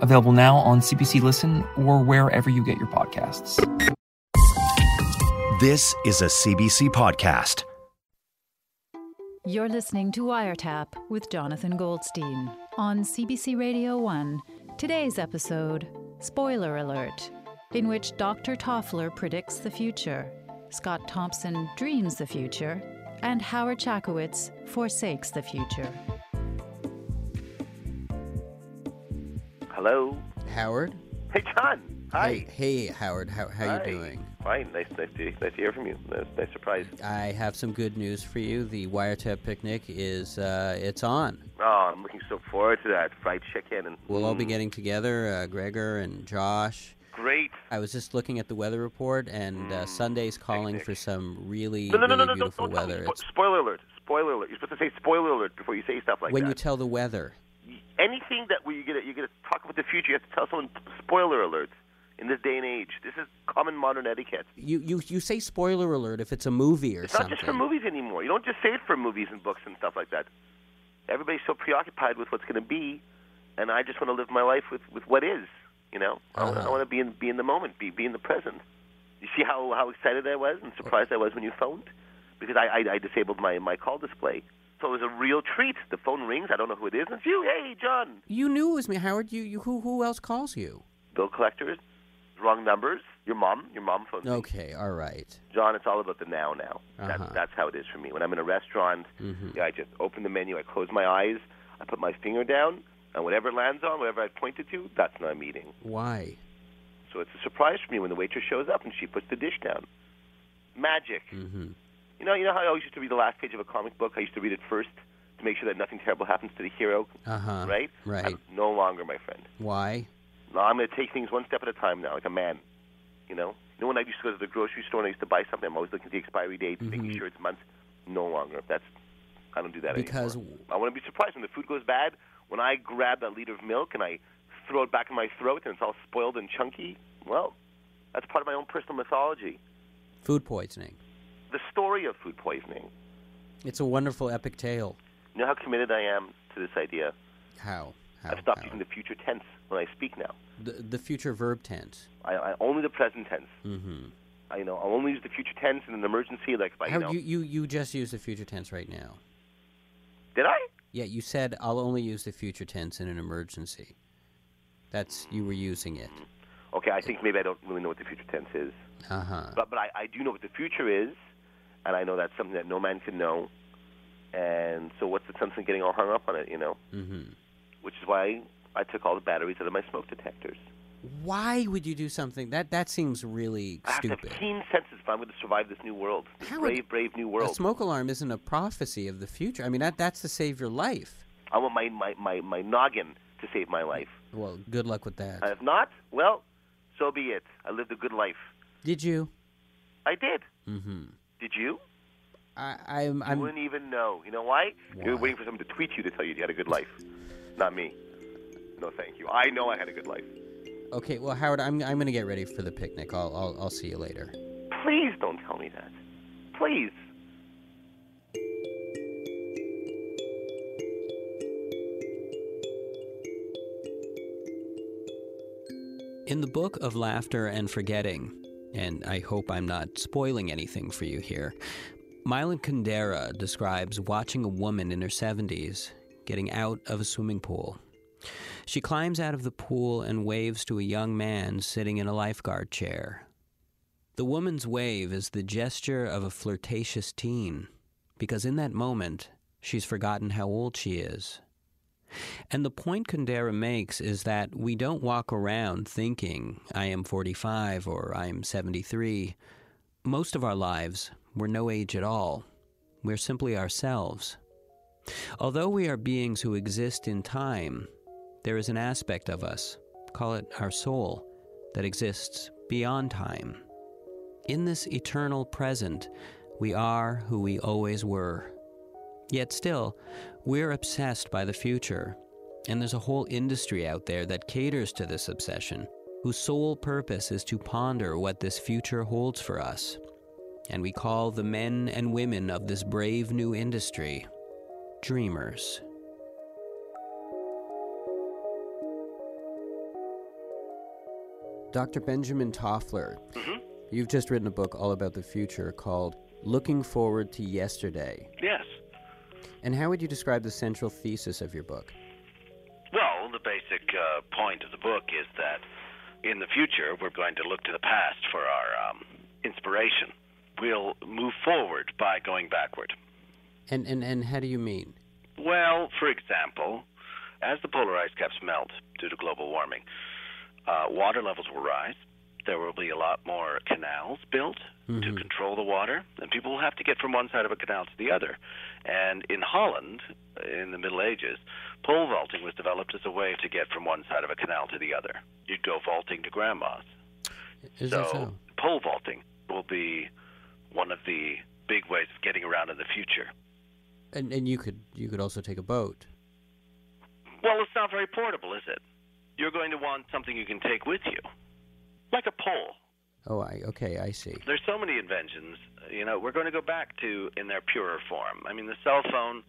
available now on CBC Listen or wherever you get your podcasts. This is a CBC podcast. You're listening to Wiretap with Jonathan Goldstein on CBC Radio 1. Today's episode Spoiler Alert, in which Dr. Toffler predicts the future, Scott Thompson dreams the future, and Howard Chackowicz forsakes the future. Hello. Howard? Hey, John. Hi. Hey, hey Howard. How how Hi. you doing? Fine. Nice, nice to nice to hear from you. Nice, nice surprise. I have some good news for you. The Wiretap picnic is uh, it's on. Oh, I'm looking so forward to that fried chicken and. We'll all be Mm, getting together, uh, Gregor and Josh. Great. I was just looking at the weather report, and uh, Mm, Sunday's calling picnic. for some really, No, no, no, really no, no, beautiful don't, don't tell me. weather. Spo- spoiler alert. Spoiler alert. You're supposed to say spoiler alert before you say stuff like when that. When you tell the weather. Anything that where you get you get to about the future, you have to tell someone spoiler alert. In this day and age, this is common modern etiquette. You, you you say spoiler alert if it's a movie or It's something. It's not just for movies anymore. You don't just say it for movies and books and stuff like that. Everybody's so preoccupied with what's going to be, and I just want to live my life with, with what is. You know, I, wanna- I Uh-huh. want to be in be in the moment, be be in the present. You see how how excited I was and surprised I was when you phoned, because I I, I disabled my my call display. So it was a real treat. The phone rings. I don't know who it is. It's you. Hey, John. You knew it was me, Howard. You, you who who else calls you? Bill collectors, wrong numbers. Your mom. Your mom phoned me. Okay, all right. John, it's all about the now now. That's, Uh-huh. that's how it is for me. When I'm in a restaurant, Mhm. yeah, I just open the menu, I close my eyes, I put my finger down, and whatever it lands on, whatever I pointed to, that's what I'm eating. Why? So it's a surprise for me when the waitress shows up and she puts the dish down. Magic. Mm-hmm. You know, you know how I always used to read the last page of a comic book? I used to read it first to make sure that nothing terrible happens to the hero, Uh huh. right? Right. I'm no longer, my friend. Why? No, I'm going to take things one step at a time now, like a man. You know? You know, when I used to go to the grocery store and I used to buy something, I'm always looking at the expiry date, making Mhm. sure it's months. No longer. That's I don't do that Because anymore. I want to be surprised when the food goes bad. When I grab that liter of milk and I throw it back in my throat and it's all spoiled and chunky. Well, that's part of my own personal mythology. food poisoning. The story of food poisoning. It's a wonderful epic tale. You know how committed I am to this idea. How? How? I've stopped how? using the future tense when I speak now. the the future verb tense. I, I only the present tense. Mm-hmm. I you know I'll only use the future tense in an emergency, like I, you How know. you, you you just use the future tense right now? Did I? Yeah, you said I'll only use the future tense in an emergency. That's you were using it. Okay, I think maybe I don't really know what the future tense is. Uh huh. But but I, I do know what the future is, and I know that's something that no man can know. And so what's the sense in getting all hung up on it, you know? Mm-hmm. Which is why I took all the batteries out of my smoke detectors. Why would you do something that that seems really I stupid? have keen senses if I'm going to survive this new world, this How brave, brave new A world. smoke alarm isn't a prophecy of the future. I mean that that's to save your life. I want my, my, my, my noggin to save my life. Well, good luck with that. If not, well, so be it. I lived a good life. Did you? I did. Mm-hmm. Did you? I, I'm. I'm. wouldn't even know. You know why? You're waiting for someone to tweet you to tell you you had a good life. Not me. No, thank you. I know I had a good life. Okay. Well, Howard, I'm. I'm gonna get ready for the picnic. I'll. I'll. I'll see you later. Please don't tell me that. Please. In the book of laughter and forgetting, and I hope I'm not spoiling anything for you here, Milan Kundera describes watching a woman in her 70s getting out of a swimming pool. She climbs out of the pool and waves to a young man sitting in a lifeguard chair. The woman's wave is the gesture of a flirtatious teen, because in that moment, she's forgotten how old she is. And the point Kundera makes is that we don't walk around thinking, I am 45 or I am 73. Most of our lives, we're no age at all. We're simply ourselves. Although we are beings who exist in time, there is an aspect of us, call it our soul, that exists beyond time. In this eternal present, we are who we always were. Yet still, we're obsessed by the future. And there's a whole industry out there that caters to this obsession, whose sole purpose is to ponder what this future holds for us. And we call the men and women of this brave new industry dreamers. Dr. Benjamin Toffler, mm-hmm. you've just written a book all about the future called Looking Forward to Yesterday. Yes. And how would you describe the central thesis of your book? Well, the basic uh, point of the book is that in the future we're going to look to the past for our um, inspiration. We'll move forward by going backward. And, and, and how do you mean? Well, for example, as the polar ice caps melt due to global warming, uh, water levels will rise. There will be a lot more canals built to mm-hmm. control the water, and people will have to get from one side of a canal to the other. And in Holland, in the Middle Ages, pole vaulting was developed as a way to get from one side of a canal to the other. You'd go vaulting to grandma's. Is so, that so? pole vaulting will be one of the big ways of getting around in the future. And, and you could you could also take a boat. Well, it's not very portable, is it? You're going to want something you can take with you, like a pole. Oh, I okay, I see. There's so many inventions. You know, we're going to go back to in their purer form. I mean, the cell phone.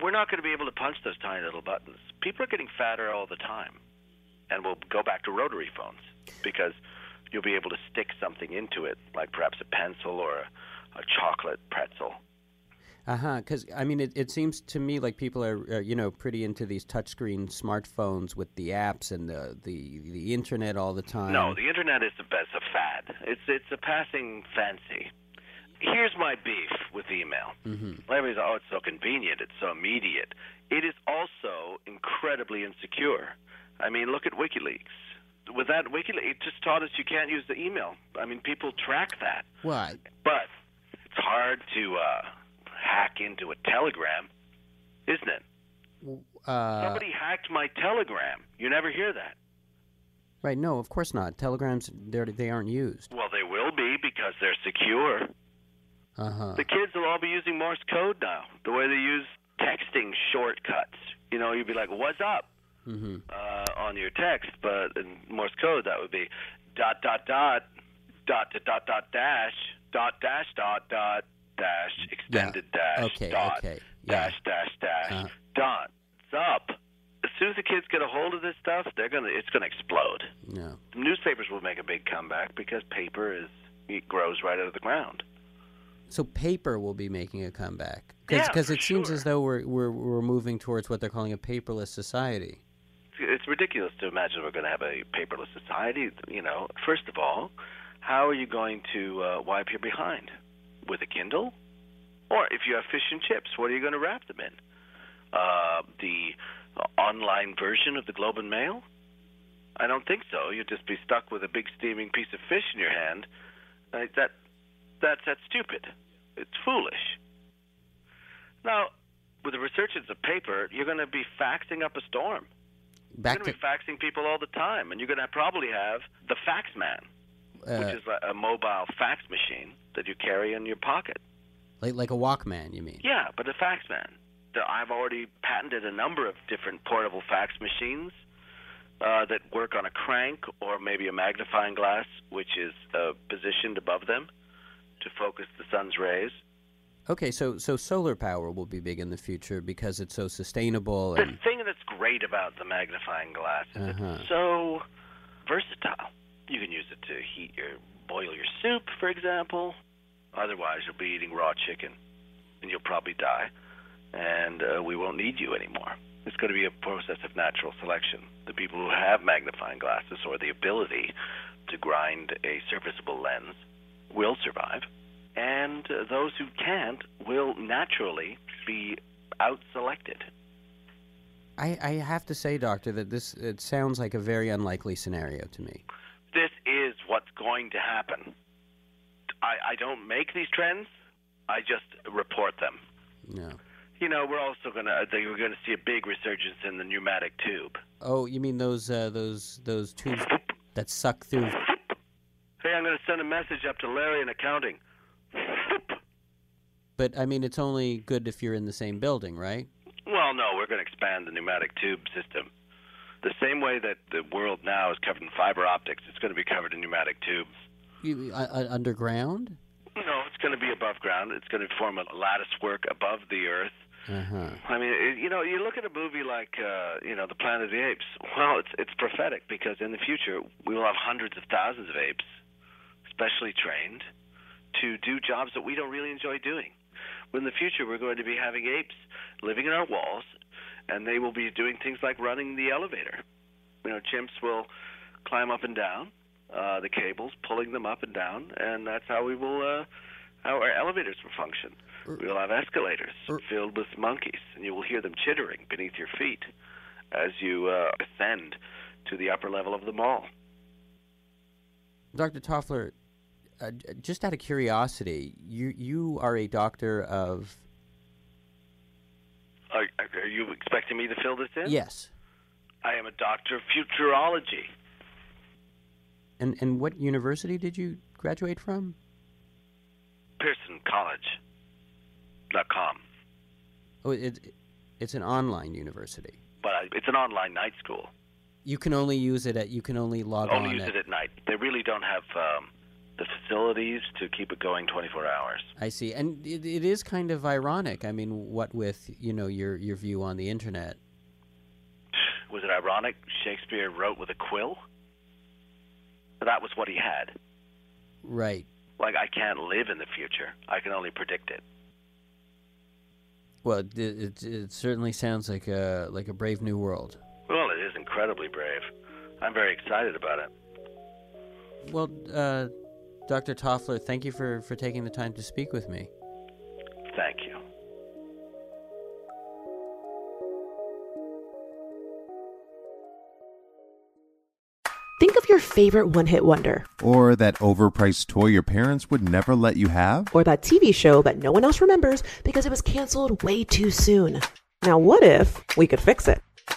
We're not going to be able to punch those tiny little buttons. People are getting fatter all the time, and we'll go back to rotary phones because you'll be able to stick something into it, like perhaps a pencil or a, a chocolate pretzel. Uh huh. Because I mean, it, it seems to me like people are, uh, you know, pretty into these touchscreen smartphones with the apps and the the, the internet all the time. No, the internet is the best a fad. It's it's a passing fancy. Here's my beef with email. Mm-hmm. Everybody's oh, it's so convenient, it's so immediate. It is also incredibly insecure. I mean, look at WikiLeaks. With that WikiLeaks, it just taught us you can't use the email. I mean, people track that, I- but it's hard to uh, hack into a Telegram, isn't it? uh, Somebody hacked my Telegram. You never hear that. right? No, of course not. Telegrams, they they aren't used. Well, they will be because they're secure. Uh huh. The kids will all be using Morse code now, the way they use texting shortcuts. You know, you'd be like, "What's up?" Mm-hmm. uh, on your text, but in Morse code that would be dot dot dot dot dot dot dot dash dot dash dot dot dash extended dash Okay, dot okay, dash dash dash Uh-huh. dot. It's up. As soon as the kids get a hold of this stuff, they're gonna it's gonna explode. No. Newspapers will make a big comeback because paper is it grows right out of the ground. So paper will be making a comeback Yeah, because for it seems sure. as though we're, we're we're moving towards what they're calling a paperless society. it's ridiculous to imagine we're going to have a paperless society. You know, first of all, how are you going to uh, wipe your behind with a Kindle? Or if you have fish and chips, what are you going to wrap them in? Uh, the online version of the Globe and Mail? I don't think so. You'd just be stuck with a big steaming piece of fish in your hand. Like that, that's that's stupid. It's foolish. Now, with the resurgence of paper, you're going to be faxing up a storm. Back you're to going to be faxing people all the time, and you're going to probably have the fax man, uh, which is a, a mobile fax machine that you carry in your pocket. like like a Walkman. You mean? Yeah, but a fax man. I've already patented a number of different portable fax machines uh, that work on a crank or maybe a magnifying glass, which is uh, positioned above them to focus the sun's rays. Okay, so so solar power will be big in the future because it's so sustainable The and thing that's great about the magnifying glass is Uh-huh. it's so versatile. You can use it to heat your boil your soup, for example. Otherwise, you'll be eating raw chicken, and you'll probably die, and uh, we won't need you anymore. It's going to be a process of natural selection. The people who have magnifying glasses or the ability to grind a serviceable lens will survive, and uh, those who can't will naturally be out selected. I, I have to say, doctor, that this it sounds like a very unlikely scenario to me. This is what's going to happen. I, I don't make these trends. I just report them. No. You know, we're also gonna we're gonna see a big resurgence in the pneumatic tube. Oh, you mean those uh, those those tubes that suck through? Hey, I'm going to send a message up to Larry in accounting. But I mean, it's only good if you're in the same building, right? Well, no, we're going to expand the pneumatic tube system. The same way that the world now is covered in fiber optics, it's going to be covered in pneumatic tubes. You, uh, uh, underground? No, it's going to be above ground. It's going to form a lattice work above the earth. Uh-huh. I mean, it, you know, you look at a movie like, uh, you know, The Planet of the Apes. Well, it's it's prophetic because in the future we will have hundreds of thousands of apes, specially trained, to do jobs that we don't really enjoy doing. In the future, we're going to be having apes living in our walls, and they will be doing things like running the elevator. You know, chimps will climb up and down uh, the cables, pulling them up and down, and that's how we will, uh, how our elevators will function. We'll have escalators filled with monkeys, and you will hear them chittering beneath your feet as you uh, ascend to the upper level of the mall. Dr. Toffler, uh, just out of curiosity, you you are a doctor of Are, you expecting me to fill this in? yes, I am a doctor of futurology. and and what university did you graduate from? Pearson College. Dot com. Oh, it, it's an online university. But I, it's an online night school. You can only use it at you can only log Only on use at, it at night. They really don't have um, the facilities to keep it going 24 hours. I see, and it, it is kind of ironic. I mean, what with you know your your view on the internet. Was it ironic? Shakespeare wrote with a quill? That was what he had. Right. Like, I can't live in the future. I can only predict it. Well, it, it, it certainly sounds like a like a brave new world. Well, it is incredibly brave. I'm very excited about it. Well, uh, Dr. Toffler, thank you for, for taking the time to speak with me. Thank you. Think of your favorite one hit wonder, Or that overpriced toy your parents would never let you have? or that TV show that no one else remembers because it was canceled way too soon. Now, what if we could fix it?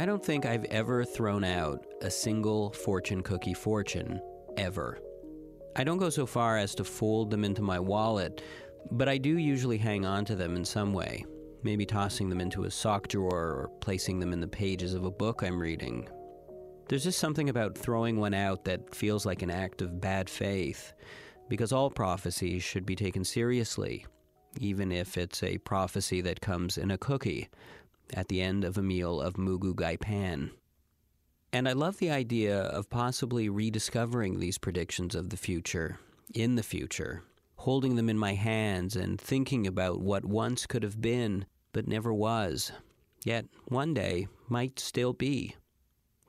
I don't think I've ever thrown out a single fortune cookie fortune, ever. I don't go so far as to fold them into my wallet, but I do usually hang on to them in some way, maybe tossing them into a sock drawer or placing them in the pages of a book I'm reading. There's just something about throwing one out that feels like an act of bad faith, because all prophecies should be taken seriously, even if it's a prophecy that comes in a cookie at the end of a meal of moo goo gai pan. And I love the idea of possibly rediscovering these predictions of the future, in the future, holding them in my hands and thinking about what once could have been, but never was, yet one day might still be.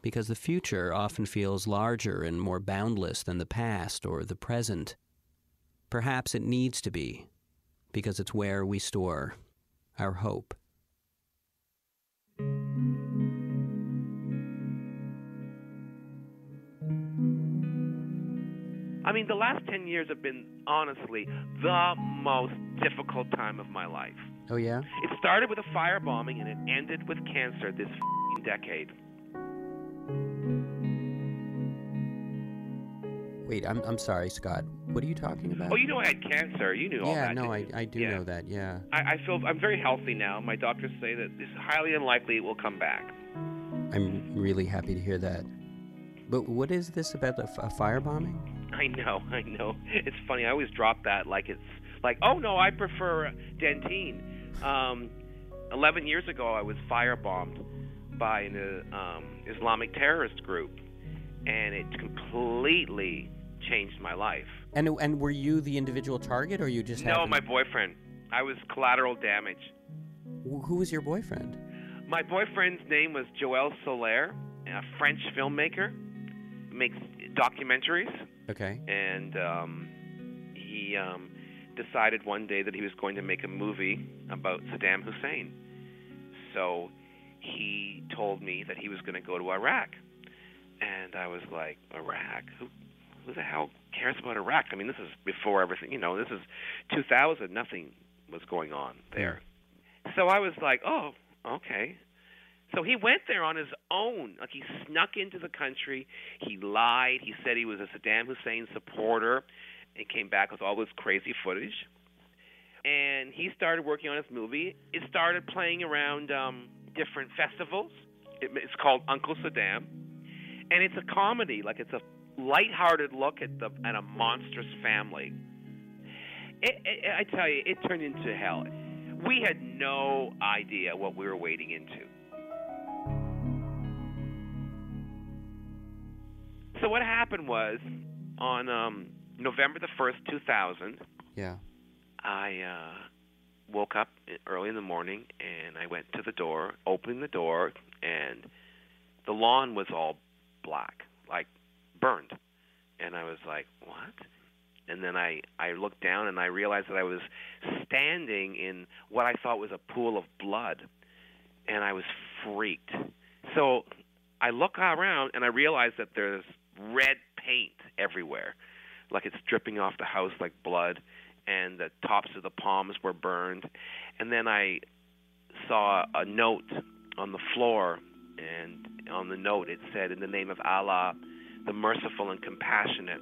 Because the future often feels larger and more boundless than the past or the present. Perhaps it needs to be, because it's where we store our hope. I mean, the last 10 years have been honestly the most difficult time of my life. Oh, yeah? It started with a firebombing and it ended with cancer this fing decade. Wait, I'm, I'm sorry, Scott. What are you talking about? Oh, you know I had cancer. You knew all that. yeah, no, I. I do Yeah. know that, yeah. I, I feel I'm very healthy now. My doctors say that it's highly unlikely it will come back. I'm really happy to hear that. But what is this about a, f- a firebombing? I know, I know. It's funny. I always drop that like it's like, oh no, I prefer Dentyne. Um, Eleven years ago, I was firebombed by an uh, um, Islamic terrorist group, and it completely changed my life. And and were you the individual target, or you just had No, happened- my boyfriend. I was collateral damage. Who was your boyfriend? My boyfriend's name was Joel Soler, a French filmmaker, makes documentaries. Okay. and um, he um, decided one day that he was going to make a movie about Saddam Hussein. So he told me that he was going to go to Iraq. And I was like, Iraq? Who, who the hell cares about Iraq? I mean, this is before everything, you know, this is 2000. Nothing was going on there. So I was like, oh, okay. So he went there on his own. Like he snuck into the country. He lied. He said he was a Saddam Hussein supporter and came back with all this crazy footage. And he started working on his movie. It started playing around um, different festivals. It, it's called Uncle Saddam, and it's a comedy. Like it's a lighthearted look at the at a monstrous family. It, it, I tell you, it turned into hell. We had no idea what we were wading into. So what happened was on um, November the first, two thousand. Yeah. I uh, woke up early in the morning and I went to the door, opened the door, and the lawn was all black, like burned. And I was like, "What?" And then I I looked down and I realized that I was standing in what I thought was a pool of blood, and I was freaked. So I look around and I realize that there's red paint everywhere, like it's dripping off the house like blood, and the tops of the palms were burned. And then I saw a note on the floor, and on the note it said, "In the name of Allah, the Merciful and Compassionate,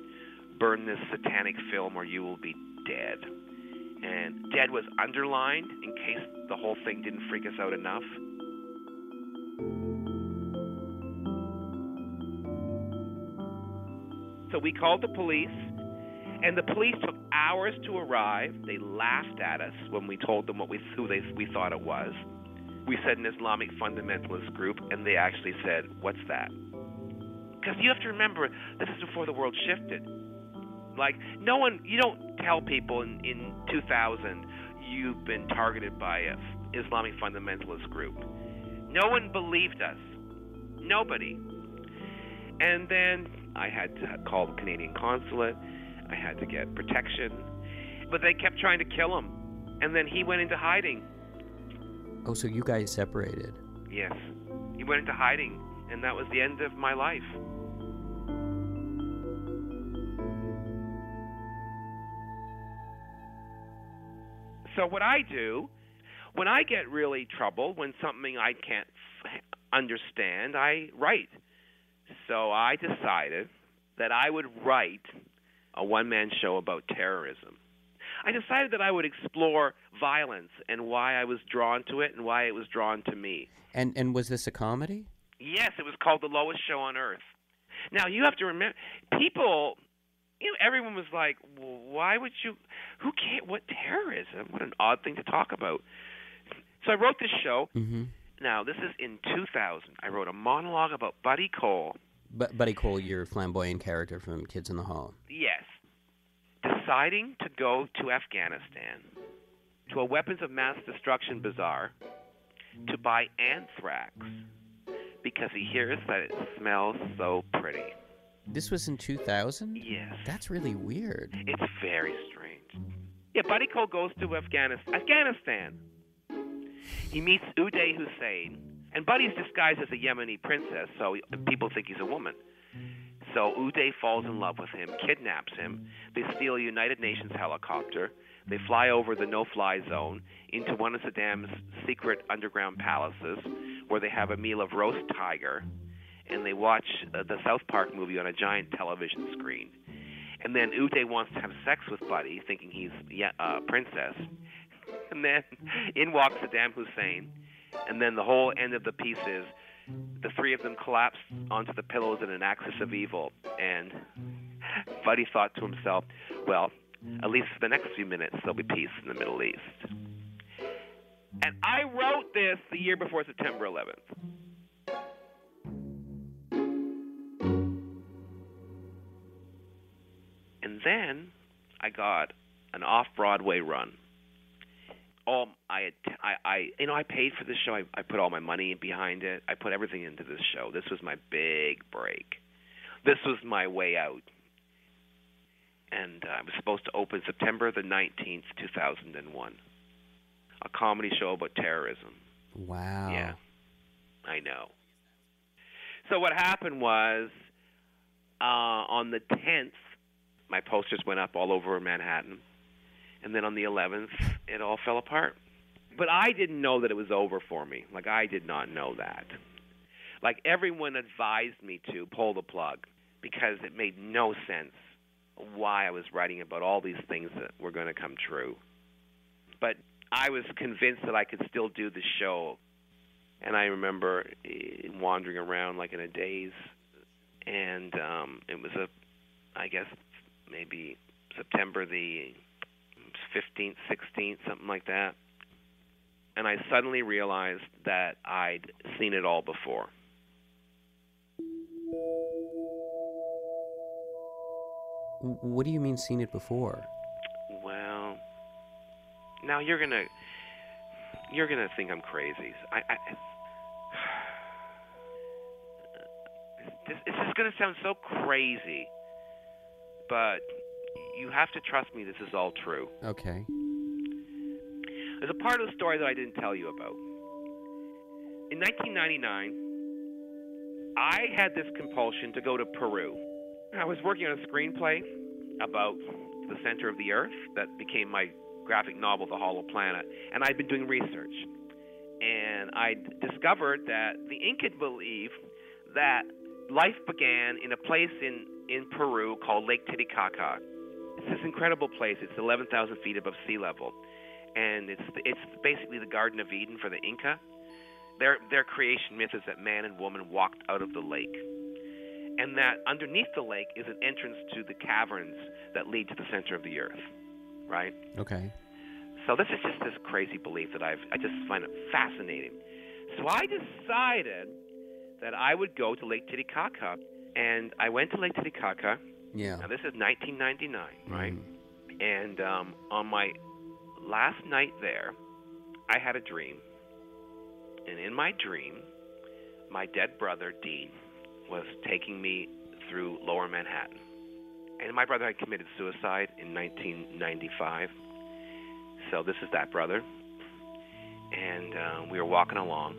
burn this satanic film, or you will be dead." And dead was underlined in case the whole thing didn't freak us out enough. So we called the police, and the police took hours to arrive. They laughed at us when we told them what we who they we thought it was. We said an Islamic fundamentalist group, and they actually said, "What's that?" Because you have to remember, this is before the world shifted. Like no one, you don't tell people in in 2000 you've been targeted by a Islamic fundamentalist group. No one believed us. Nobody. And then I had to call the Canadian consulate. I had to get protection. But they kept trying to kill him. And then he went into hiding. Oh, so you guys separated? Yes. He went into hiding. And that was the end of my life. So, what I do, when I get really troubled, when something I can't understand, I write. So I decided that I would write a one man show about terrorism. I decided that I would explore violence and why I was drawn to it and why it was drawn to me. And and was this a comedy? Yes, it was called The Lowest Show on Earth. Now, you have to remember, people, you know, everyone was like, well, why would you, who can't, what terrorism? What an odd thing to talk about. So I wrote this show. Mm-hmm. Now, this is in 2000. I wrote a monologue about Buddy Cole. But Buddy Cole, your flamboyant character from Kids in the Hall. Yes. Deciding to go to Afghanistan, to a weapons of mass destruction bazaar, to buy anthrax because he hears that it smells so pretty. This was in 2000? Yes. That's really weird. It's very strange. Yeah, Buddy Cole goes to Afghanistan. Afghanistan. He meets Uday Hussein, and Buddy's disguised as a Yemeni princess, so people think he's a woman. So Uday falls in love with him, kidnaps him. They steal a United Nations helicopter. They fly over the no-fly zone into one of Saddam's secret underground palaces, where they have a meal of roast tiger, and they watch uh, the South Park movie on a giant television screen. And then Uday wants to have sex with Buddy, thinking he's yeah, uh, princess. And then in walks Saddam Hussein, and then the whole end of the piece is the three of them collapse onto the pillows in an axis of evil. And Buddy thought to himself, well, at least for the next few minutes, there'll be peace in the Middle East. And I wrote this the year before September 11th. And then I got an off Broadway run. All I had, I, I, you know, I paid for this show. I, I put all my money behind it. I put everything into this show. This was my big break. This was my way out. and uh, it was supposed to open September the 19th, 2001. A comedy show about terrorism. Wow. Yeah, I know. So what happened was uh, on the 10th, my posters went up all over Manhattan, and then on the 11th, it all fell apart. But I didn't know that it was over for me. Like I did not know that. Like everyone advised me to pull the plug because it made no sense why I was writing about all these things that were going to come true. But I was convinced that I could still do the show. And I remember eh, wandering around like in a daze, and um, it was a, I guess maybe September the 15th, 16th, something like that. And I suddenly realized that I'd seen it all before. What do you mean seen it before? Well, now you're gonna you're gonna think I'm crazy. I, I this, this is gonna sound so crazy, but you have to trust me. This is all true. Okay. There's a part of the story that I didn't tell you about. In 1999, I had this compulsion to go to Peru. I was working on a screenplay about the center of the Earth that became my graphic novel, The Hollow Planet, and I'd been doing research. And I discovered that the Incan believe that life began in a place in, in Peru called Lake Titicaca. It's this incredible place. It's 11,000 feet above sea level, and it's it's basically the Garden of Eden for the Inca. Their their creation myth is that man and woman walked out of the lake, and that underneath the lake is an entrance to the caverns that lead to the center of the earth. Right. Okay. So this is just this crazy belief that I've I just find it fascinating. So I decided that I would go to Lake Titicaca, and I went to Lake Titicaca. Yeah. Now this is 1999, right? And um, on my last night there, I had a dream, and in my dream, my dead brother Dean was taking me through Lower Manhattan, and my brother had committed suicide in 1995. So this is that brother, and uh, we were walking along,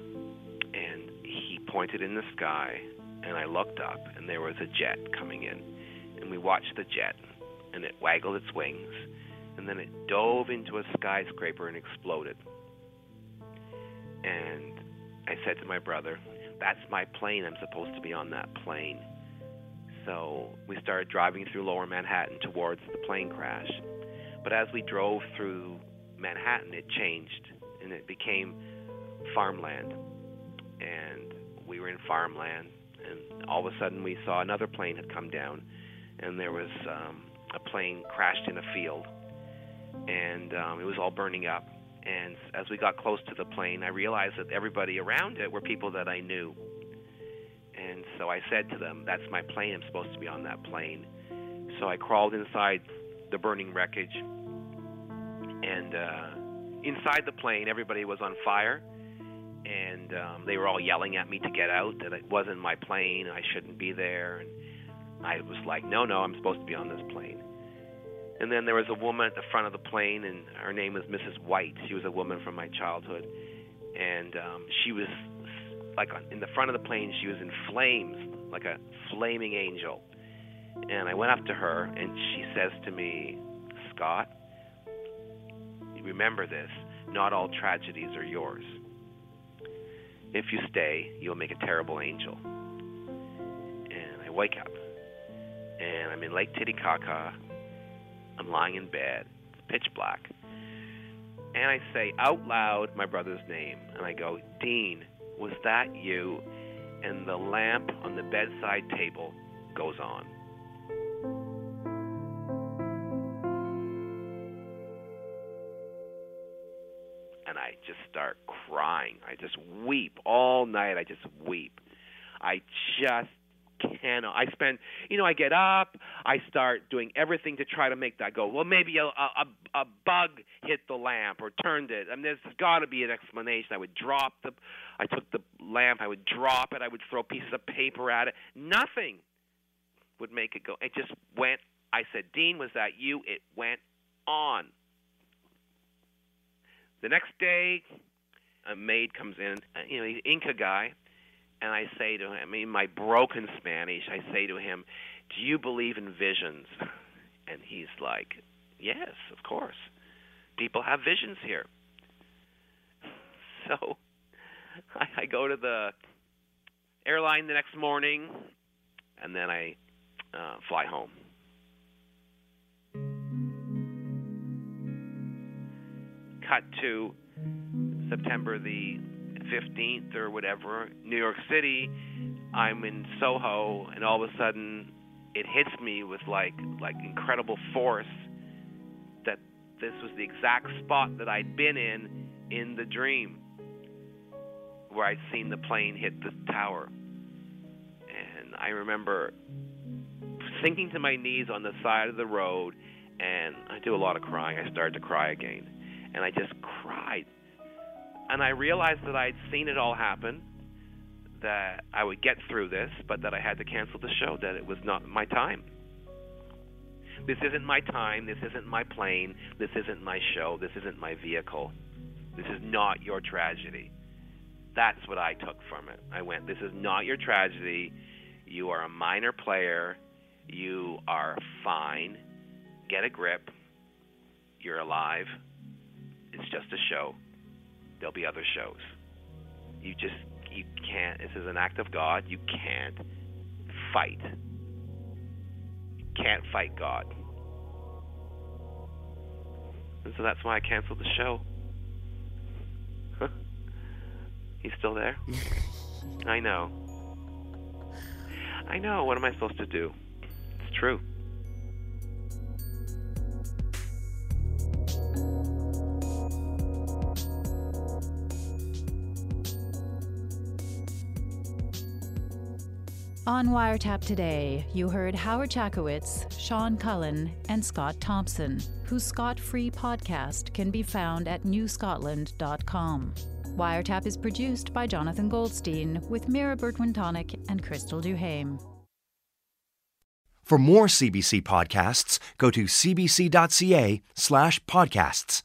and he pointed in the sky, and I looked up, and there was a jet coming in, and we watched the jet, and it waggled its wings, and then it dove into a skyscraper and exploded. And I said to my brother, "That's my plane. I'm supposed to be on that plane." So we started driving through Lower Manhattan towards the plane crash. But as we drove through Manhattan, it changed and it became farmland. And we were in farmland, and all of a sudden we saw another plane had come down, and there was um, a plane crashed in a field, and um, it was all burning up. And as we got close to the plane, I realized that everybody around it were people that I knew. And so I said to them, That's my plane. I'm supposed to be on that plane. So I crawled inside the burning wreckage. And uh, inside the plane, everybody was on fire. And um, they were all yelling at me to get out, that it wasn't my plane, I shouldn't be there. And I was like, No, no, I'm supposed to be on this plane. And then there was a woman at the front of the plane, and her name was Mrs. White. She was a woman from my childhood. And um, she was like in the front of the plane, she was in flames, like a flaming angel. And I went up to her, and she says to me, Scott, remember this not all tragedies are yours. If you stay, you'll make a terrible angel. And I wake up, and I'm in Lake Titicaca. I'm lying in bed, it's pitch black. And I say out loud my brother's name, and I go, Dean, was that you? And the lamp on the bedside table goes on. And I just start crying. I just weep all night. I just weep. I just cannot. I spend, you know, I get up, I start doing everything to try to make that go. Well, maybe a a, a bug hit the lamp or turned it. I mean, there's got to be an explanation. I would drop the, I took the lamp, I would drop it, I would throw pieces of paper at it. Nothing would make it go. It just went I said, Dean, was that you? It went on. The next day, a maid comes in, you know, he's Inca guy, and I say to him, in my broken Spanish, I say to him, "Do you believe in visions?" And he's like, "Yes, of course. People have visions here." So I, I go to the airline the next morning, and then I uh, fly home. Cut to September the 15th or whatever, New York City. I'm in Soho, and all of a sudden, it hits me with like like incredible force that this was the exact spot that I'd been in in the dream, where I'd seen the plane hit the tower. And I remember sinking to my knees on the side of the road, and I do a lot of crying. I started to cry again, and I just cried and I realized that I'd seen it all happen, that I would get through this, but that I had to cancel the show, that it was not my time. This isn't my time, this isn't my plane, this isn't my show, this isn't my vehicle. This is not your tragedy. That's what I took from it. I went, This is not your tragedy. You are a minor player. You are fine. Get a grip. You're alive. It's just a show there'll be other shows. You just you can't. This is an act of God. You can't fight. You can't fight God. And so that's why I canceled the show. He's still there? I know. I know. What am I supposed to do? It's true. On Wiretap today, you heard Howard Chackowicz, Sean Cullen, and Scott Thompson, whose Scott Free podcast can be found at newscotland.com. Wiretap is produced by Jonathan Goldstein with Mira Bertwin and Crystal Duhame. For more CBC podcasts, go to cbc.ca slash podcasts.